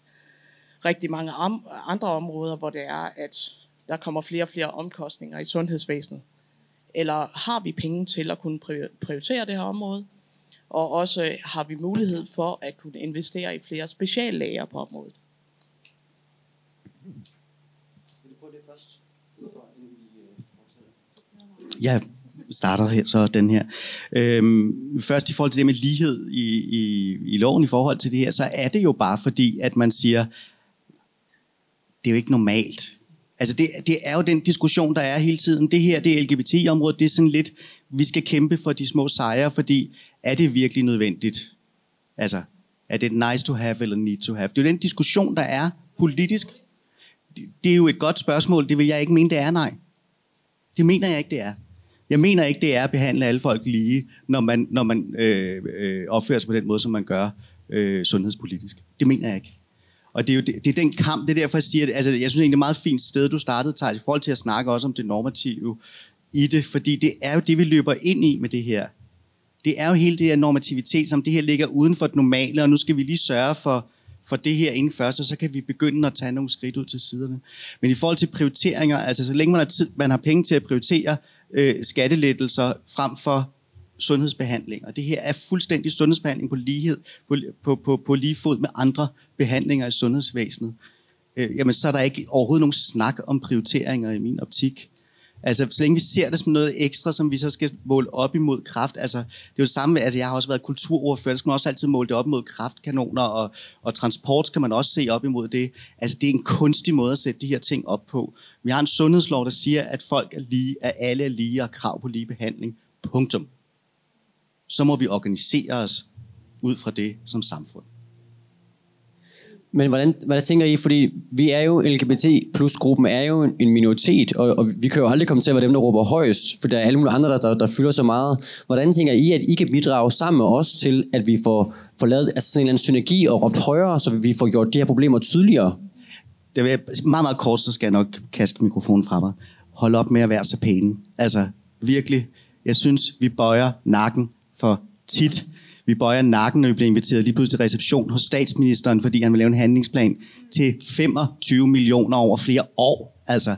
rigtig mange om, andre områder, hvor det er, at der kommer flere og flere omkostninger i sundhedsvæsenet. Eller har vi penge til at kunne prioritere det her område? Og også har vi mulighed for at kunne investere i flere speciallæger på området? Jeg starter her, så den her. Øhm, først i forhold til det med lighed i, i, i loven i forhold til det her, så er det jo bare fordi, at man siger, det er jo ikke normalt, Altså det, det er jo den diskussion, der er hele tiden. Det her, det er LGBT-området, det er sådan lidt, vi skal kæmpe for de små sejre, fordi er det virkelig nødvendigt? Altså, er det nice to have eller need to have? Det er jo den diskussion, der er politisk. Det, det er jo et godt spørgsmål. Det vil jeg ikke mene, det er, nej. Det mener jeg ikke, det er. Jeg mener ikke, det er at behandle alle folk lige, når man, når man øh, øh, opfører sig på den måde, som man gør øh, sundhedspolitisk. Det mener jeg ikke. Og det er jo det, det er den kamp, det er derfor, jeg siger, at altså, jeg synes egentlig, det er et meget fint sted, du startede, Thijs, i forhold til at snakke også om det normative i det, fordi det er jo det, vi løber ind i med det her. Det er jo hele det her normativitet, som det her ligger uden for det normale, og nu skal vi lige sørge for, for det her inden først, og så kan vi begynde at tage nogle skridt ud til siderne. Men i forhold til prioriteringer, altså så længe man har, tid, man har penge til at prioritere øh, skattelettelser frem for sundhedsbehandling. Og det her er fuldstændig sundhedsbehandling på, lighed, på, på, på, på lige fod med andre behandlinger i sundhedsvæsenet. Øh, jamen, så er der ikke overhovedet nogen snak om prioriteringer i min optik. Altså, så længe vi ser det som noget ekstra, som vi så skal måle op imod kraft. Altså, det er jo det samme, altså jeg har også været kulturordfører, der skal man også altid måle det op imod kraftkanoner, og, og transport skal man også se op imod det. Altså, det er en kunstig måde at sætte de her ting op på. Vi har en sundhedslov, der siger, at folk er lige, at alle er lige og krav på lige behandling. Punktum så må vi organisere os ud fra det som samfund. Men hvordan, hvordan tænker I, fordi vi er jo LGBT plus gruppen er jo en minoritet, og, og vi kan jo aldrig komme til at være dem, der råber højst, for der er alle mulige andre, der, der, der fylder så meget. Hvordan tænker I, at I kan bidrage sammen med os til, at vi får, får lavet altså sådan en eller anden synergi og råbt højere, så vi får gjort de her problemer tydeligere? Det vil meget, meget kort, så skal jeg nok kaste mikrofonen fra mig. Hold op med at være så pæne. Altså, virkelig. Jeg synes, vi bøjer nakken for tit. Vi bøjer nakken, når vi bliver inviteret lige pludselig til reception hos statsministeren, fordi han vil lave en handlingsplan til 25 millioner over flere år. Altså,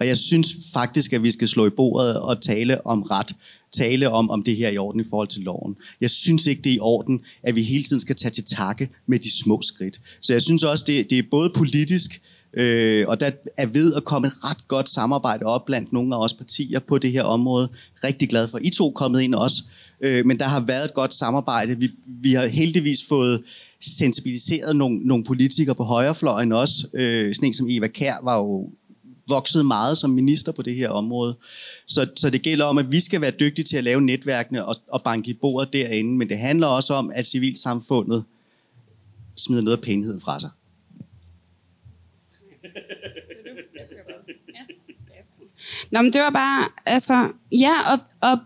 og jeg synes faktisk, at vi skal slå i bordet og tale om ret. Tale om, om det her er i orden i forhold til loven. Jeg synes ikke, det er i orden, at vi hele tiden skal tage til takke med de små skridt. Så jeg synes også, det, det er både politisk, Øh, og der er ved at komme et ret godt samarbejde op blandt nogle af os partier på det her område. Rigtig glad for, at I to er kommet ind også. Øh, men der har været et godt samarbejde. Vi, vi har heldigvis fået sensibiliseret nogle, nogle politikere på højrefløjen også. Øh, sådan en som Eva Kær var jo vokset meget som minister på det her område. Så, så det gælder om, at vi skal være dygtige til at lave netværkene og, og banke i bordet derinde, men det handler også om, at civilsamfundet smider noget af pænheden fra sig. Nå, men det var bare, altså, ja, og, og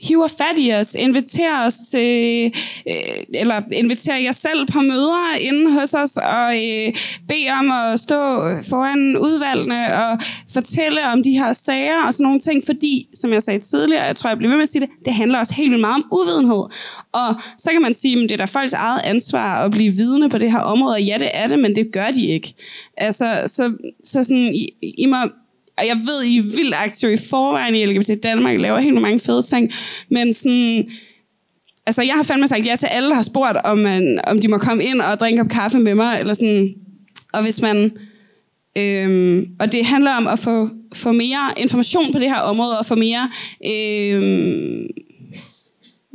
hiver fat i os, inviterer os til, øh, eller inviterer jer selv på møder inde hos os, og øh, beder om at stå foran udvalgene og fortælle om de her sager og sådan nogle ting, fordi, som jeg sagde tidligere, jeg tror, jeg bliver ved med at sige det, det handler også helt vildt meget om uvidenhed. Og så kan man sige, at det er da folks eget ansvar at blive vidne på det her område, og ja, det er det, men det gør de ikke. Altså, så, så sådan, I, I må og jeg ved, I er vildt aktive i forvejen i LGBT Danmark, I laver helt mange fede ting, men sådan, altså jeg har fandme sagt ja til alle, der har spurgt, om, man, om de må komme ind og drikke op kaffe med mig, eller sådan, og hvis man, øhm, og det handler om at få, få mere information på det her område, og få mere, øhm,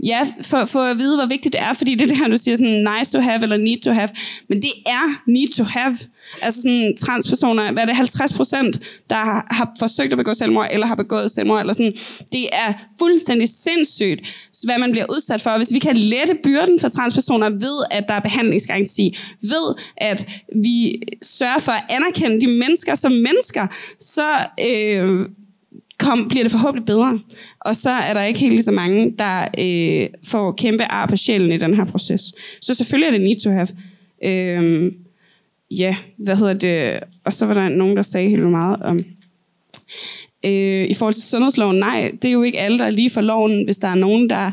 ja, for, for at vide, hvor vigtigt det er, fordi det er det her, du siger sådan nice to have eller need to have, men det er need to have. Altså sådan transpersoner, hvad er det, 50 procent, der har, har forsøgt at begå selvmord, eller har begået selvmord, eller sådan. Det er fuldstændig sindssygt, hvad man bliver udsat for. Hvis vi kan lette byrden for transpersoner ved, at der er behandlingsgaranti, ved, at vi sørger for at anerkende de mennesker som mennesker, så øh, kom, bliver det forhåbentlig bedre. Og så er der ikke helt lige så mange, der øh, får kæmpe ar på sjælen i den her proces. Så selvfølgelig er det need to have. Øh, ja, hvad hedder det? Og så var der nogen, der sagde helt meget om... Øh, I forhold til sundhedsloven, nej, det er jo ikke alle, der er lige for loven, hvis der er nogen, der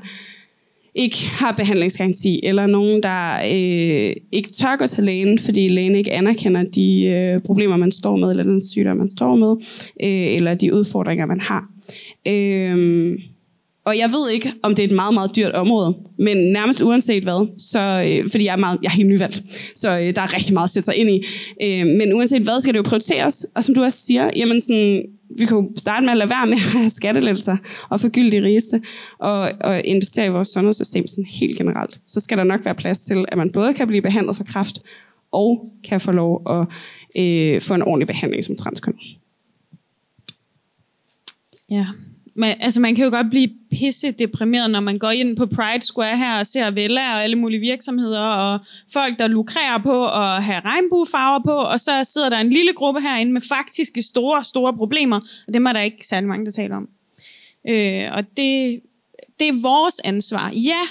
ikke har behandlingsgaranti, eller nogen, der øh, ikke tør gå til lægen, fordi lægen ikke anerkender de øh, problemer, man står med, eller den sygdom, man står med, øh, eller de udfordringer, man har. Øh, og jeg ved ikke, om det er et meget, meget dyrt område, men nærmest uanset hvad, så, øh, fordi jeg er, meget, jeg er helt nyvalgt, så øh, der er rigtig meget at sætte sig ind i. Øh, men uanset hvad, skal det jo prioriteres, og som du også siger, jamen sådan, vi kunne starte med at lade være med at have skattelettelser og forgylde de rigeste, og, og investere i vores sundhedssystem sådan helt generelt. Så skal der nok være plads til, at man både kan blive behandlet for kræft, og kan få lov at øh, få en ordentlig behandling som transkøn. Ja. Men, altså, man kan jo godt blive pisse deprimeret, når man går ind på Pride Square her og ser Vella og alle mulige virksomheder og folk, der lukrerer på at have regnbuefarver på, og så sidder der en lille gruppe herinde med faktiske store, store problemer, og dem er der ikke særlig mange, der taler om. Øh, og det, det er vores ansvar. Ja,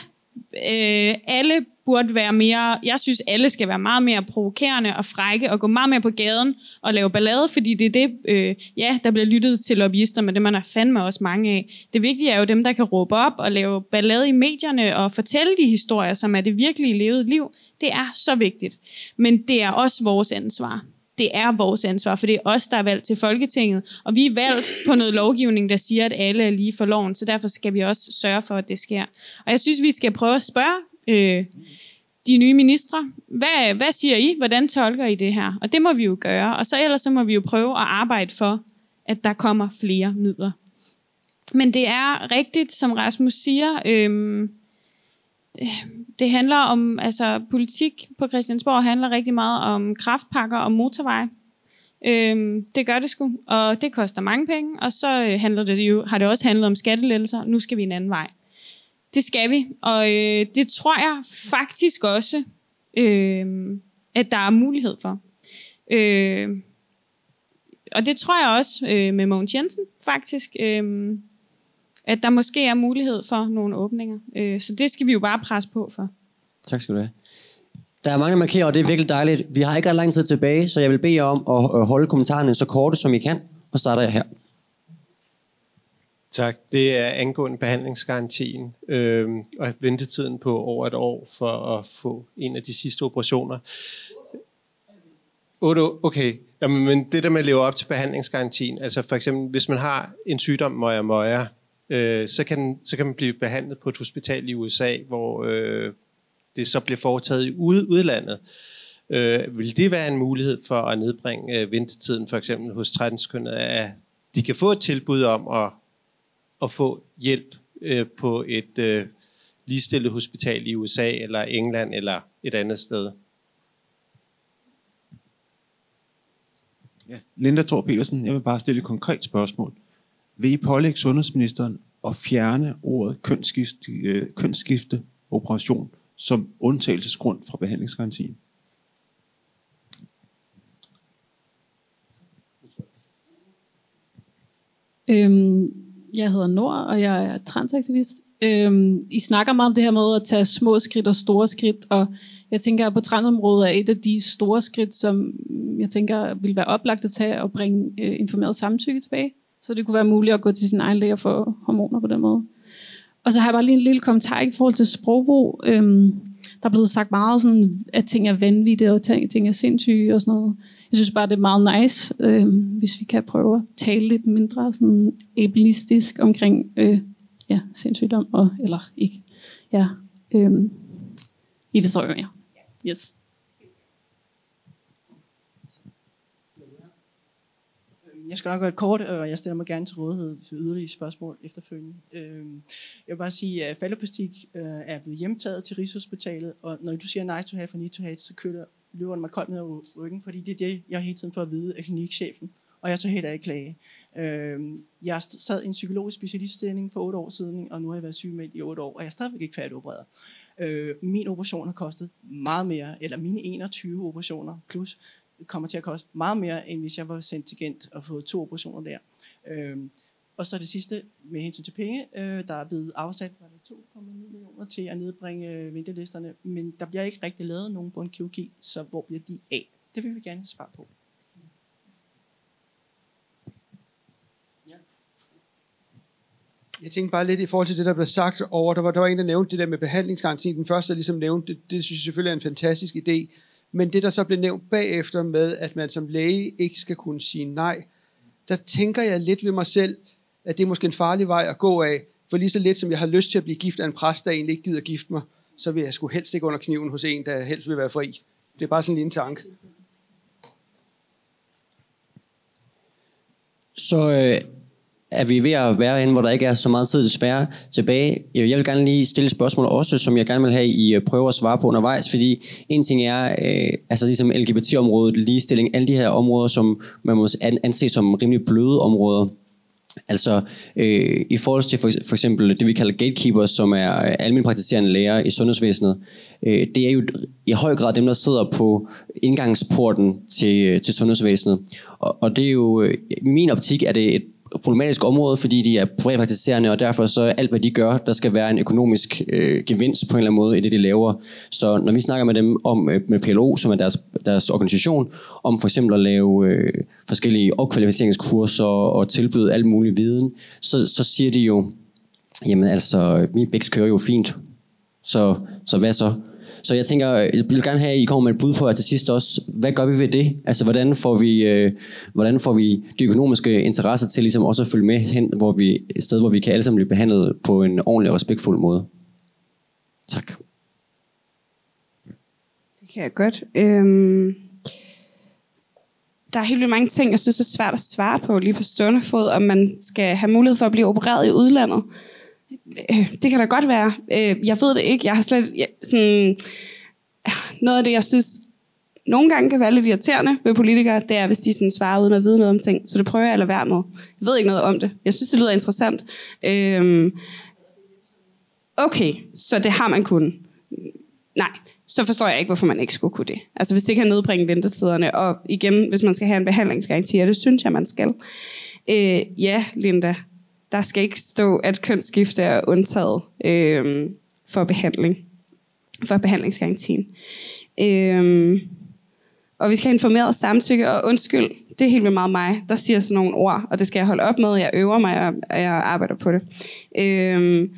øh, alle burde være mere, jeg synes alle skal være meget mere provokerende og frække og gå meget mere på gaden og lave ballade, fordi det er det, øh, ja, der bliver lyttet til lobbyister, men det man er fandme også mange af. Det vigtige er jo dem, der kan råbe op og lave ballade i medierne og fortælle de historier, som er det virkelige levede liv. Det er så vigtigt. Men det er også vores ansvar det er vores ansvar, for det er os, der er valgt til Folketinget, og vi er valgt på noget lovgivning, der siger, at alle er lige for loven, så derfor skal vi også sørge for, at det sker. Og jeg synes, vi skal prøve at spørge øh, de nye ministre, hvad, hvad siger I? Hvordan tolker I det her? Og det må vi jo gøre, og så ellers så må vi jo prøve at arbejde for, at der kommer flere midler. Men det er rigtigt, som Rasmus siger, øh, det handler om, altså politik på Christiansborg handler rigtig meget om kraftpakker og motorveje. Øhm, det gør det sgu, og det koster mange penge, og så øh, handler det jo, har det også handlet om skattelettelser. Nu skal vi en anden vej. Det skal vi, og øh, det tror jeg faktisk også, øh, at der er mulighed for. Øh, og det tror jeg også øh, med Mogens Jensen, faktisk. Øh, at der måske er mulighed for nogle åbninger. Øh, så det skal vi jo bare presse på for. Tak skal du have. Der er mange markerer, og det er virkelig dejligt. Vi har ikke ret lang tid tilbage, så jeg vil bede jer om at holde kommentarerne så korte som I kan, og starter jeg her. Tak. Det er angående behandlingsgarantien øh, og ventetiden på over et år for at få en af de sidste operationer. 8, okay, Jamen, men det der med at leve op til behandlingsgarantien, altså for eksempel, hvis man har en sygdom, møjer møjer, øh, så, kan, så kan man blive behandlet på et hospital i USA, hvor øh, det så bliver foretaget i ude, udlandet. Øh, vil det være en mulighed for at nedbringe øh, ventetiden, for eksempel hos transkønnede, at de kan få et tilbud om at, at få hjælp øh, på et øh, ligestillet hospital i USA eller England eller et andet sted? Ja. Linda Thor Petersen, jeg vil bare stille et konkret spørgsmål. Vil I pålægge sundhedsministeren at fjerne ordet kønsskifte, øh, kønsskifte operation som undtagelsesgrund fra behandlingsgarantien? Øhm, jeg hedder Nord, og jeg er transaktivist. Øhm, I snakker meget om det her med at tage små skridt og store skridt, og jeg tænker, at på transområdet er et af de store skridt, som jeg tænker vil være oplagt at tage og bringe øh, informeret samtykke tilbage. Så det kunne være muligt at gå til sin egen læge og få hormoner på den måde. Og så har jeg bare lige en lille kommentar i forhold til sprogbrug. Øhm, der er blevet sagt meget sådan, at ting er vanvittige, og ting, ting er sindssyge og sådan noget. Jeg synes bare, det er meget nice, øh, hvis vi kan prøve at tale lidt mindre sådan ableistisk omkring øh, ja, sindssygdom, og, eller ikke. Ja, øh, I forstår jo mere. Yes. Øhm, jeg skal nok gøre det kort, og jeg stiller mig gerne til rådighed for yderligere spørgsmål efterfølgende. Øhm, jeg vil bare sige, at falloplastik øh, er blevet hjemtaget til Rigshospitalet, og når du siger nice to have for need to have, så kører løber mig koldt ned ad ryggen, fordi det er det, jeg hele tiden får at vide af klinikchefen, og jeg tager heller ikke klage. Øhm, jeg sad i en psykologisk specialiststilling for otte år siden, og nu har jeg været syg med i otte år, og jeg er stadigvæk ikke færdigopereret. Øh, min operation har kostet meget mere, eller mine 21 operationer plus, kommer til at koste meget mere, end hvis jeg var sendt til Gent og fået to operationer der. Øhm, og så det sidste med hensyn til penge. Øh, der er blevet afsat var det 2,9 millioner til at nedbringe øh, ventelisterne, men der bliver ikke rigtig lavet nogen på en kirurgi, så hvor bliver de af? Det vil vi gerne svare på. Jeg tænkte bare lidt i forhold til det, der blev sagt over, der var, der var en, der nævnte det der med behandlingsgarantien. Den første, der ligesom nævnte det, det synes jeg selvfølgelig er en fantastisk idé. Men det, der så blev nævnt bagefter med, at man som læge ikke skal kunne sige nej, der tænker jeg lidt ved mig selv, at det er måske en farlig vej at gå af. For lige så lidt som jeg har lyst til at blive gift af en præst, der egentlig ikke gider gifte mig, så vil jeg sgu helst ikke under kniven hos en, der helst vil være fri. Det er bare sådan en lille tanke. Så øh, er vi ved at være hen, hvor der ikke er så meget tid desværre tilbage. Øh, jeg vil gerne lige stille et spørgsmål også, som jeg gerne vil have, I øh, prøver at svare på undervejs, fordi en ting er, øh, altså ligesom LGBT-området, ligestilling, alle de her områder, som man må anse som rimelig bløde områder. Altså øh, i forhold til for, for eksempel det, vi kalder gatekeepers, som er øh, almindelige praktiserende læger i sundhedsvæsenet, øh, det er jo i høj grad dem, der sidder på indgangsporten til, øh, til sundhedsvæsenet. Og, og det er jo, øh, i min optik er det et problematisk område, fordi de er privatpraktiserende, og derfor så alt, hvad de gør, der skal være en økonomisk øh, gevinst på en eller anden måde i det, de laver. Så når vi snakker med dem om øh, med PLO, som er deres, deres organisation, om for eksempel at lave øh, forskellige opkvalificeringskurser og tilbyde alt mulig viden, så, så siger de jo, jamen altså, min bæks kører jo fint, så, så hvad så? Så jeg tænker, øh, jeg vil gerne have, at I kommer med et bud på at til sidst også. Hvad gør vi ved det? Altså, hvordan får vi, øh, hvordan får vi de økonomiske interesser til ligesom også at følge med hen, hvor vi, et sted, hvor vi kan alle sammen blive behandlet på en ordentlig og respektfuld måde? Tak. Det kan jeg godt. Øhm der er helt vildt mange ting, jeg synes er svært at svare på lige på stående fod, om man skal have mulighed for at blive opereret i udlandet. Det kan da godt være. Øh, jeg ved det ikke. Jeg har slet sådan... Noget af det, jeg synes nogle gange kan være lidt irriterende ved politikere, det er, hvis de sådan svarer uden at vide noget om ting. Så det prøver jeg at lade være med. Jeg ved ikke noget om det. Jeg synes, det lyder interessant. Øhm, okay, så det har man kun. Nej, så forstår jeg ikke, hvorfor man ikke skulle kunne det. Altså hvis det kan nedbringe ventetiderne, og igen, hvis man skal have en behandlingsgaranti, og det synes jeg, man skal. Øh, ja, Linda, der skal ikke stå, at kønsskifte er undtaget øh, for behandling, for behandlingsgarantien. Øh, og vi skal have informeret samtykke, og undskyld, det er helt vildt meget mig, der siger sådan nogle ord, og det skal jeg holde op med, jeg øver mig, og jeg arbejder på det. Øh,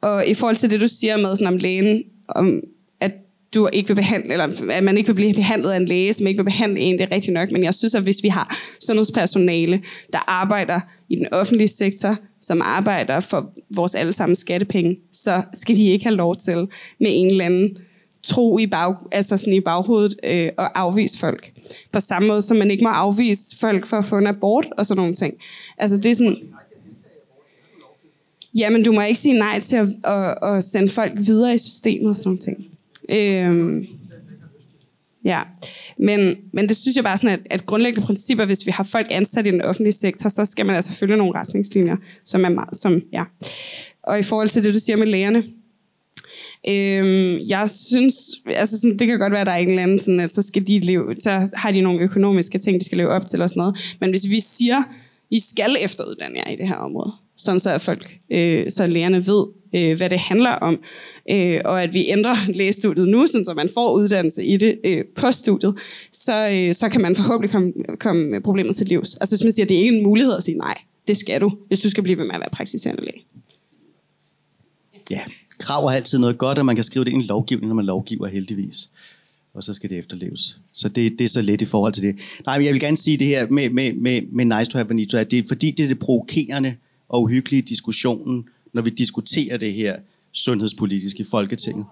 og i forhold til det, du siger med sådan om lægen, om, at du ikke vil behandle, eller at man ikke vil blive behandlet af en læge, som ikke vil behandle en, det er rigtigt nok, men jeg synes, at hvis vi har sundhedspersonale, der arbejder i den offentlige sektor, som arbejder for vores allesammens skattepenge, så skal de ikke have lov til med en eller anden tro i, bag, altså sådan i baghovedet øh, og afvise folk. På samme måde, som man ikke må afvise folk for at få en abort og sådan nogle ting. Altså det er sådan... Jamen, du må ikke sige nej til at, at, at sende folk videre i systemet og sådan nogle ting. Øh, ja. Men, men det synes jeg bare sådan, at, at grundlæggende principper, hvis vi har folk ansat i den offentlige sektor, så skal man altså følge nogle retningslinjer, som er meget, som, ja. Og i forhold til det, du siger med lægerne, Øhm, jeg synes, altså sådan, det kan godt være, at der er en eller anden, sådan, at så, skal de leve, så har de nogle økonomiske ting, de skal leve op til og sådan noget. Men hvis vi siger, I skal efteruddanne jer i det her område, sådan så at folk, øh, så lærerne ved, øh, hvad det handler om, øh, og at vi ændrer lægestudiet nu, så man får uddannelse i det øh, på studiet, så, øh, så kan man forhåbentlig komme, komme problemet til livs. Altså hvis man siger, at det er ikke en mulighed at sige nej, det skal du, hvis du skal blive ved med at være praktiserende læge. Ja, krav er altid noget godt, at man kan skrive det ind i lovgivningen, når man lovgiver heldigvis. Og så skal det efterleves. Så det, det er så let i forhold til det. Nej, men jeg vil gerne sige det her med, med, med, med nice to have Benito, at det er fordi, det er det provokerende og uhyggelige diskussionen, når vi diskuterer det her sundhedspolitisk i Folketinget.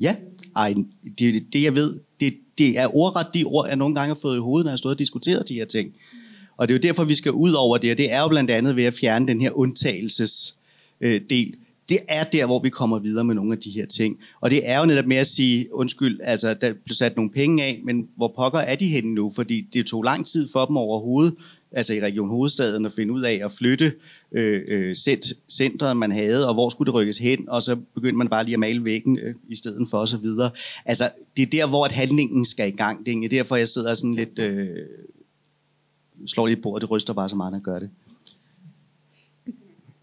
Ja, ej, det, det jeg ved, det, det er ordret de ord, jeg nogle gange har fået i hovedet, når jeg har stået og diskuteret de her ting. Og det er jo derfor, vi skal ud over det, og det er jo blandt andet ved at fjerne den her undtagelses øh, del. Det er der, hvor vi kommer videre med nogle af de her ting. Og det er jo netop med at sige, undskyld, altså der blev sat nogle penge af, men hvor pokker er de henne nu? Fordi det tog lang tid for dem overhovedet altså i Region Hovedstaden, at finde ud af at flytte øh, øh, centret, man havde, og hvor skulle det rykkes hen, og så begyndte man bare lige at male væggen øh, i stedet for osv. Altså, det er der, hvor at handlingen skal i gang. Det er derfor, jeg sidder sådan lidt... Øh, slår lidt på, og det ryster bare så meget, når gør det.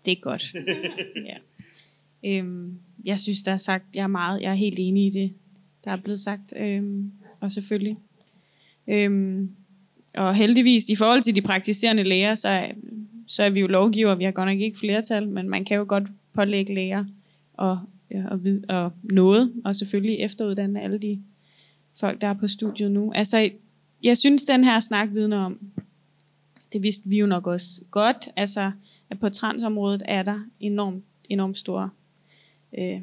Det er godt. ja. øhm, jeg synes, der er sagt, jeg er meget, jeg er helt enig i det, der er blevet sagt. Øhm, og selvfølgelig. Øhm, og heldigvis, i forhold til de praktiserende læger, så, så er vi jo lovgiver. Vi har godt nok ikke flertal, men man kan jo godt pålægge læger og, ja, og, vid, og noget, og selvfølgelig efteruddanne alle de folk, der er på studiet nu. Altså, jeg synes, den her snak vidner om, det vidste vi jo nok også godt, altså, at på transområdet er der enormt, enormt store øh,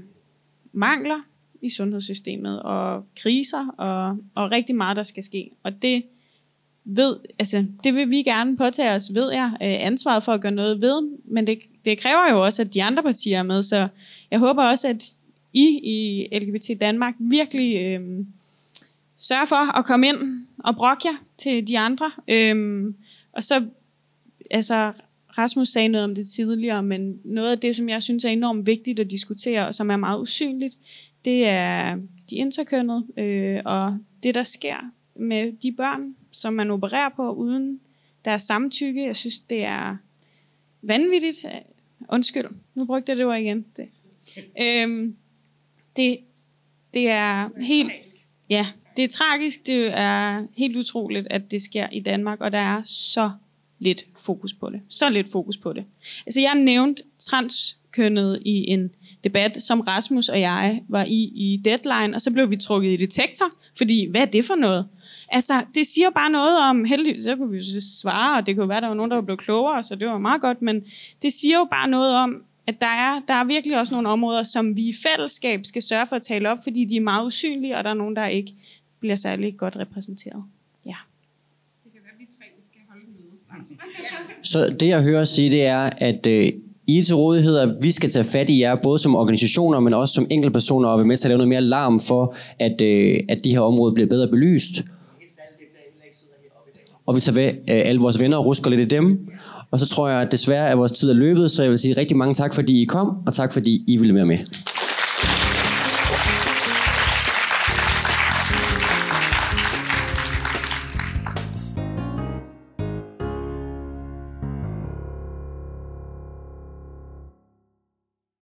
mangler i sundhedssystemet, og kriser, og, og rigtig meget, der skal ske. Og det ved, altså, det vil vi gerne påtage os, ved jeg, øh, ansvaret for at gøre noget ved, men det, det kræver jo også, at de andre partier er med, så jeg håber også, at I i LGBT Danmark virkelig øh, sørger for at komme ind og brokke jer til de andre. Øh, og så, altså, Rasmus sagde noget om det tidligere, men noget af det, som jeg synes er enormt vigtigt at diskutere, og som er meget usynligt, det er de interkønnede, øh, og det, der sker med de børn, som man opererer på uden deres samtykke. Jeg synes, det er vanvittigt. Undskyld, nu brugte jeg det ord igen. Det, øhm, det, det er helt... Ja, det er tragisk. Det er helt utroligt, at det sker i Danmark, og der er så lidt fokus på det. Så lidt fokus på det. Altså, jeg nævnte transkønnet i en debat, som Rasmus og jeg var i i Deadline, og så blev vi trukket i detektor, fordi hvad er det for noget? Altså, det siger bare noget om, heldigvis, så kunne vi jo svare, og det kunne være, der var nogen, der var blevet klogere, så det var meget godt, men det siger jo bare noget om, at der er, der er virkelig også nogle områder, som vi i fællesskab skal sørge for at tale op, fordi de er meget usynlige, og der er nogen, der ikke bliver særlig godt repræsenteret. Ja. Det kan være, at vi tre skal holde møde snart. Så det jeg hører sige, det er, at øh, I er til rådighed, at vi skal tage fat i jer, både som organisationer, men også som enkeltpersoner, og være med til at lave noget mere larm for, at, øh, at de her områder bliver bedre belyst. Og vi tager ved, øh, alle vores venner og rusker lidt i dem. Og så tror jeg at desværre, at vores tid er løbet, så jeg vil sige rigtig mange tak, fordi I kom, og tak fordi I ville være med.